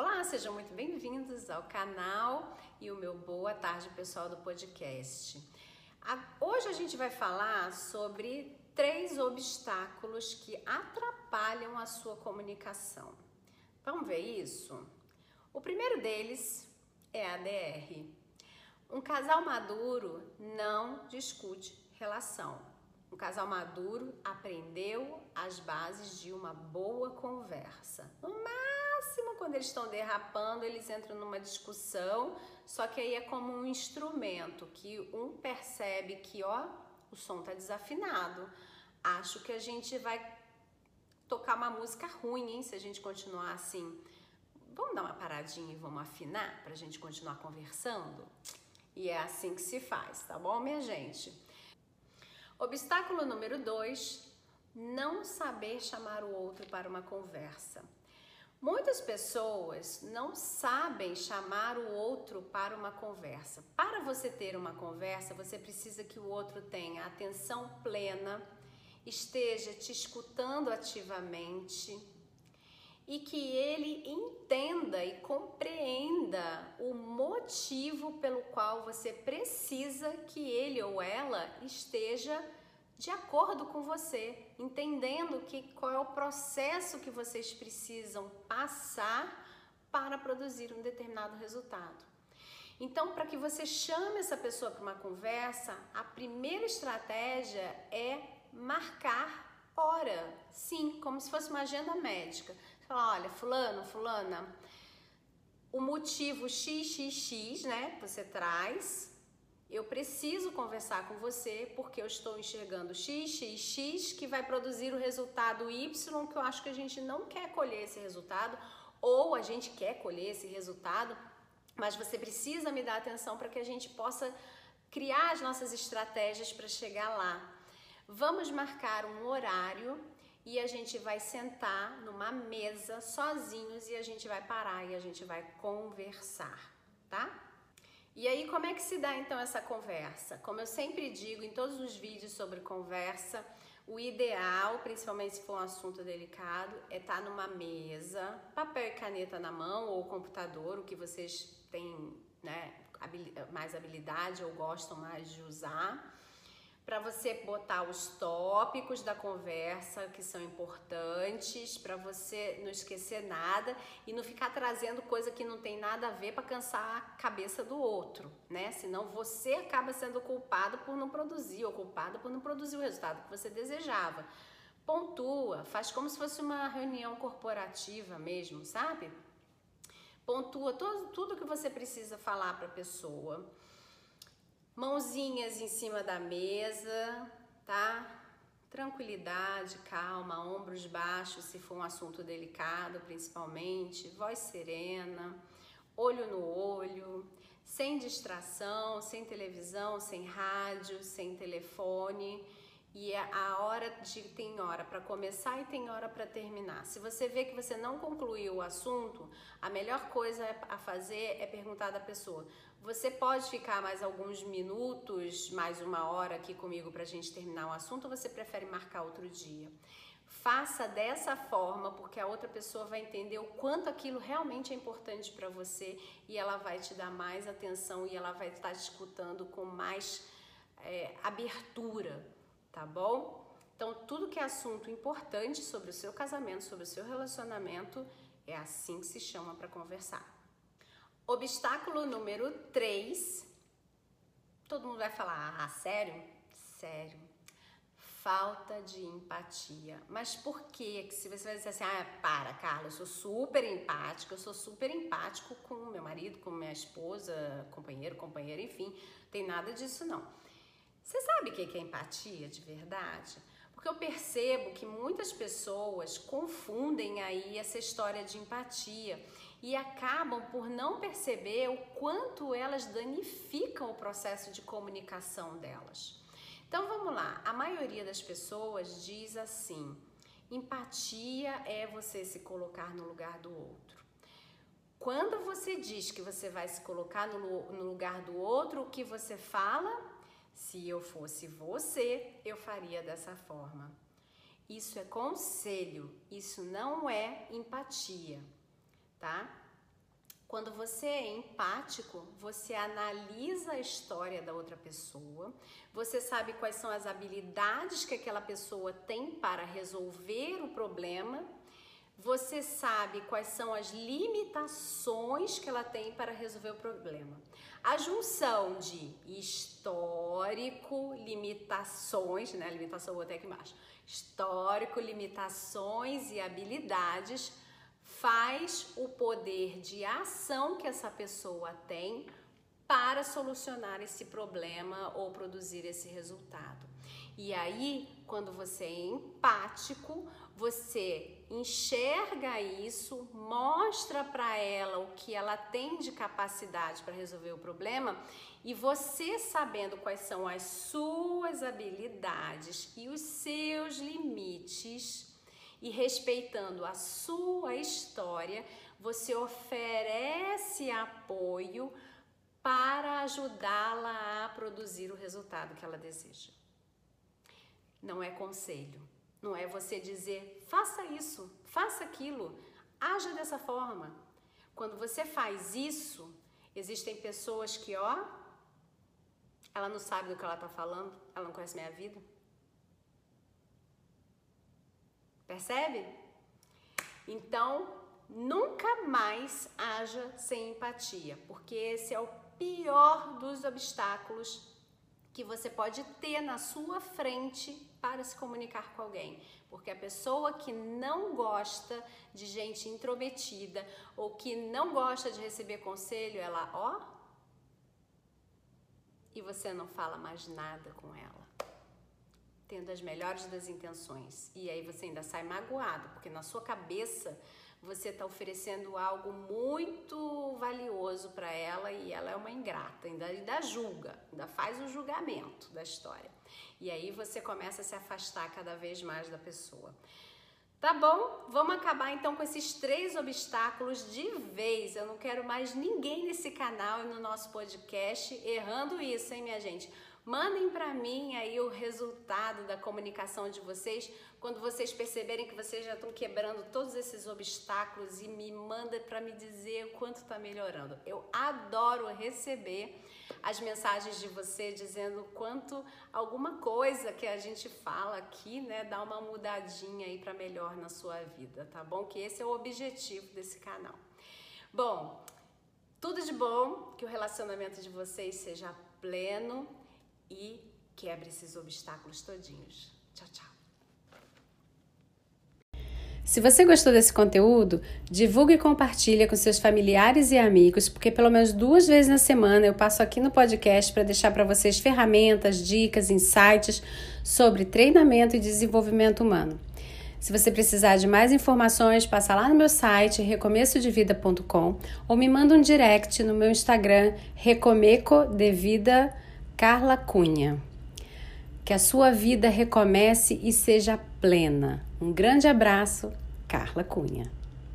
Olá, sejam muito bem-vindos ao canal e o meu boa tarde pessoal do podcast. Hoje a gente vai falar sobre três obstáculos que atrapalham a sua comunicação. Vamos ver isso? O primeiro deles é a DR. Um casal maduro não discute relação. Um casal maduro aprendeu as bases de uma boa conversa. No quando eles estão derrapando, eles entram numa discussão, só que aí é como um instrumento que um percebe que, ó, o som tá desafinado. Acho que a gente vai tocar uma música ruim, hein, se a gente continuar assim. Vamos dar uma paradinha e vamos afinar para a gente continuar conversando? E é assim que se faz, tá bom, minha gente? Obstáculo número dois: não saber chamar o outro para uma conversa. Muitas pessoas não sabem chamar o outro para uma conversa. Para você ter uma conversa, você precisa que o outro tenha atenção plena, esteja te escutando ativamente e que ele entenda e compreenda o motivo pelo qual você precisa que ele ou ela esteja de acordo com você, entendendo que qual é o processo que vocês precisam passar para produzir um determinado resultado. Então, para que você chame essa pessoa para uma conversa, a primeira estratégia é marcar hora. Sim, como se fosse uma agenda médica. Falar, olha, fulano, fulana, o motivo XXX, né, você traz, preciso conversar com você porque eu estou enxergando XXX que vai produzir o resultado Y que eu acho que a gente não quer colher esse resultado ou a gente quer colher esse resultado, mas você precisa me dar atenção para que a gente possa criar as nossas estratégias para chegar lá. Vamos marcar um horário e a gente vai sentar numa mesa sozinhos e a gente vai parar e a gente vai conversar, tá? E aí, como é que se dá então essa conversa? Como eu sempre digo em todos os vídeos sobre conversa, o ideal, principalmente se for um assunto delicado, é estar tá numa mesa, papel e caneta na mão ou computador, o que vocês têm né, mais habilidade ou gostam mais de usar para você botar os tópicos da conversa que são importantes, para você não esquecer nada e não ficar trazendo coisa que não tem nada a ver para cansar a cabeça do outro, né? Senão você acaba sendo culpado por não produzir ou culpado por não produzir o resultado que você desejava. Pontua, faz como se fosse uma reunião corporativa mesmo, sabe? Pontua todo, tudo que você precisa falar para a pessoa Mãozinhas em cima da mesa, tá? Tranquilidade, calma, ombros baixos se for um assunto delicado, principalmente, voz serena, olho no olho, sem distração, sem televisão, sem rádio, sem telefone e é a hora de tem hora para começar e tem hora para terminar. Se você vê que você não concluiu o assunto, a melhor coisa a fazer é perguntar da pessoa: você pode ficar mais alguns minutos, mais uma hora aqui comigo para a gente terminar o assunto ou você prefere marcar outro dia? Faça dessa forma, porque a outra pessoa vai entender o quanto aquilo realmente é importante para você e ela vai te dar mais atenção e ela vai estar te escutando com mais é, abertura tá bom? Então, tudo que é assunto importante sobre o seu casamento, sobre o seu relacionamento, é assim que se chama para conversar. Obstáculo número 3. Todo mundo vai falar, ah, sério? Sério. Falta de empatia. Mas por que se você vai dizer assim, ah, para, Carla, eu sou super empático, eu sou super empático com meu marido, com minha esposa, companheiro, companheira, enfim, tem nada disso não. Você sabe o que é empatia de verdade? Porque eu percebo que muitas pessoas confundem aí essa história de empatia e acabam por não perceber o quanto elas danificam o processo de comunicação delas. Então vamos lá, a maioria das pessoas diz assim: empatia é você se colocar no lugar do outro. Quando você diz que você vai se colocar no, no lugar do outro, o que você fala? Se eu fosse você, eu faria dessa forma. Isso é conselho, isso não é empatia, tá? Quando você é empático, você analisa a história da outra pessoa, você sabe quais são as habilidades que aquela pessoa tem para resolver o problema, você sabe quais são as limitações que ela tem para resolver o problema. A junção de histórico, limitações, né? Limitação vou até aqui embaixo. Histórico, limitações e habilidades faz o poder de ação que essa pessoa tem para solucionar esse problema ou produzir esse resultado. E aí, quando você é empático, você enxerga isso, mostra para ela o que ela tem de capacidade para resolver o problema e você sabendo quais são as suas habilidades e os seus limites, e respeitando a sua história, você oferece apoio para ajudá-la a produzir o resultado que ela deseja. Não é conselho, não é você dizer faça isso, faça aquilo, haja dessa forma. Quando você faz isso, existem pessoas que, ó, ela não sabe do que ela está falando, ela não conhece minha vida. Percebe? Então, nunca mais haja sem empatia, porque esse é o pior dos obstáculos que você pode ter na sua frente para se comunicar com alguém. Porque a pessoa que não gosta de gente intrometida ou que não gosta de receber conselho, ela, ó, e você não fala mais nada com ela tendo as melhores das intenções. E aí você ainda sai magoado, porque na sua cabeça você está oferecendo algo muito valioso para ela e ela é uma ingrata, ainda, ainda julga, ainda faz o julgamento da história. E aí você começa a se afastar cada vez mais da pessoa. Tá bom? Vamos acabar então com esses três obstáculos de vez. Eu não quero mais ninguém nesse canal e no nosso podcast errando isso, hein, minha gente? Mandem para mim aí o resultado da comunicação de vocês quando vocês perceberem que vocês já estão quebrando todos esses obstáculos e me manda para me dizer o quanto está melhorando. Eu adoro receber as mensagens de você dizendo quanto alguma coisa que a gente fala aqui, né, dá uma mudadinha aí para melhor na sua vida, tá bom? Que esse é o objetivo desse canal. Bom, tudo de bom, que o relacionamento de vocês seja pleno e quebre esses obstáculos todinhos. Tchau, tchau. Se você gostou desse conteúdo, divulgue e compartilhe com seus familiares e amigos, porque pelo menos duas vezes na semana eu passo aqui no podcast para deixar para vocês ferramentas, dicas, insights sobre treinamento e desenvolvimento humano. Se você precisar de mais informações, passa lá no meu site recomeçodevida.com ou me manda um direct no meu Instagram recomeco de vida Carla Cunha. Que a sua vida recomece e seja plena. Um grande abraço, Carla Cunha.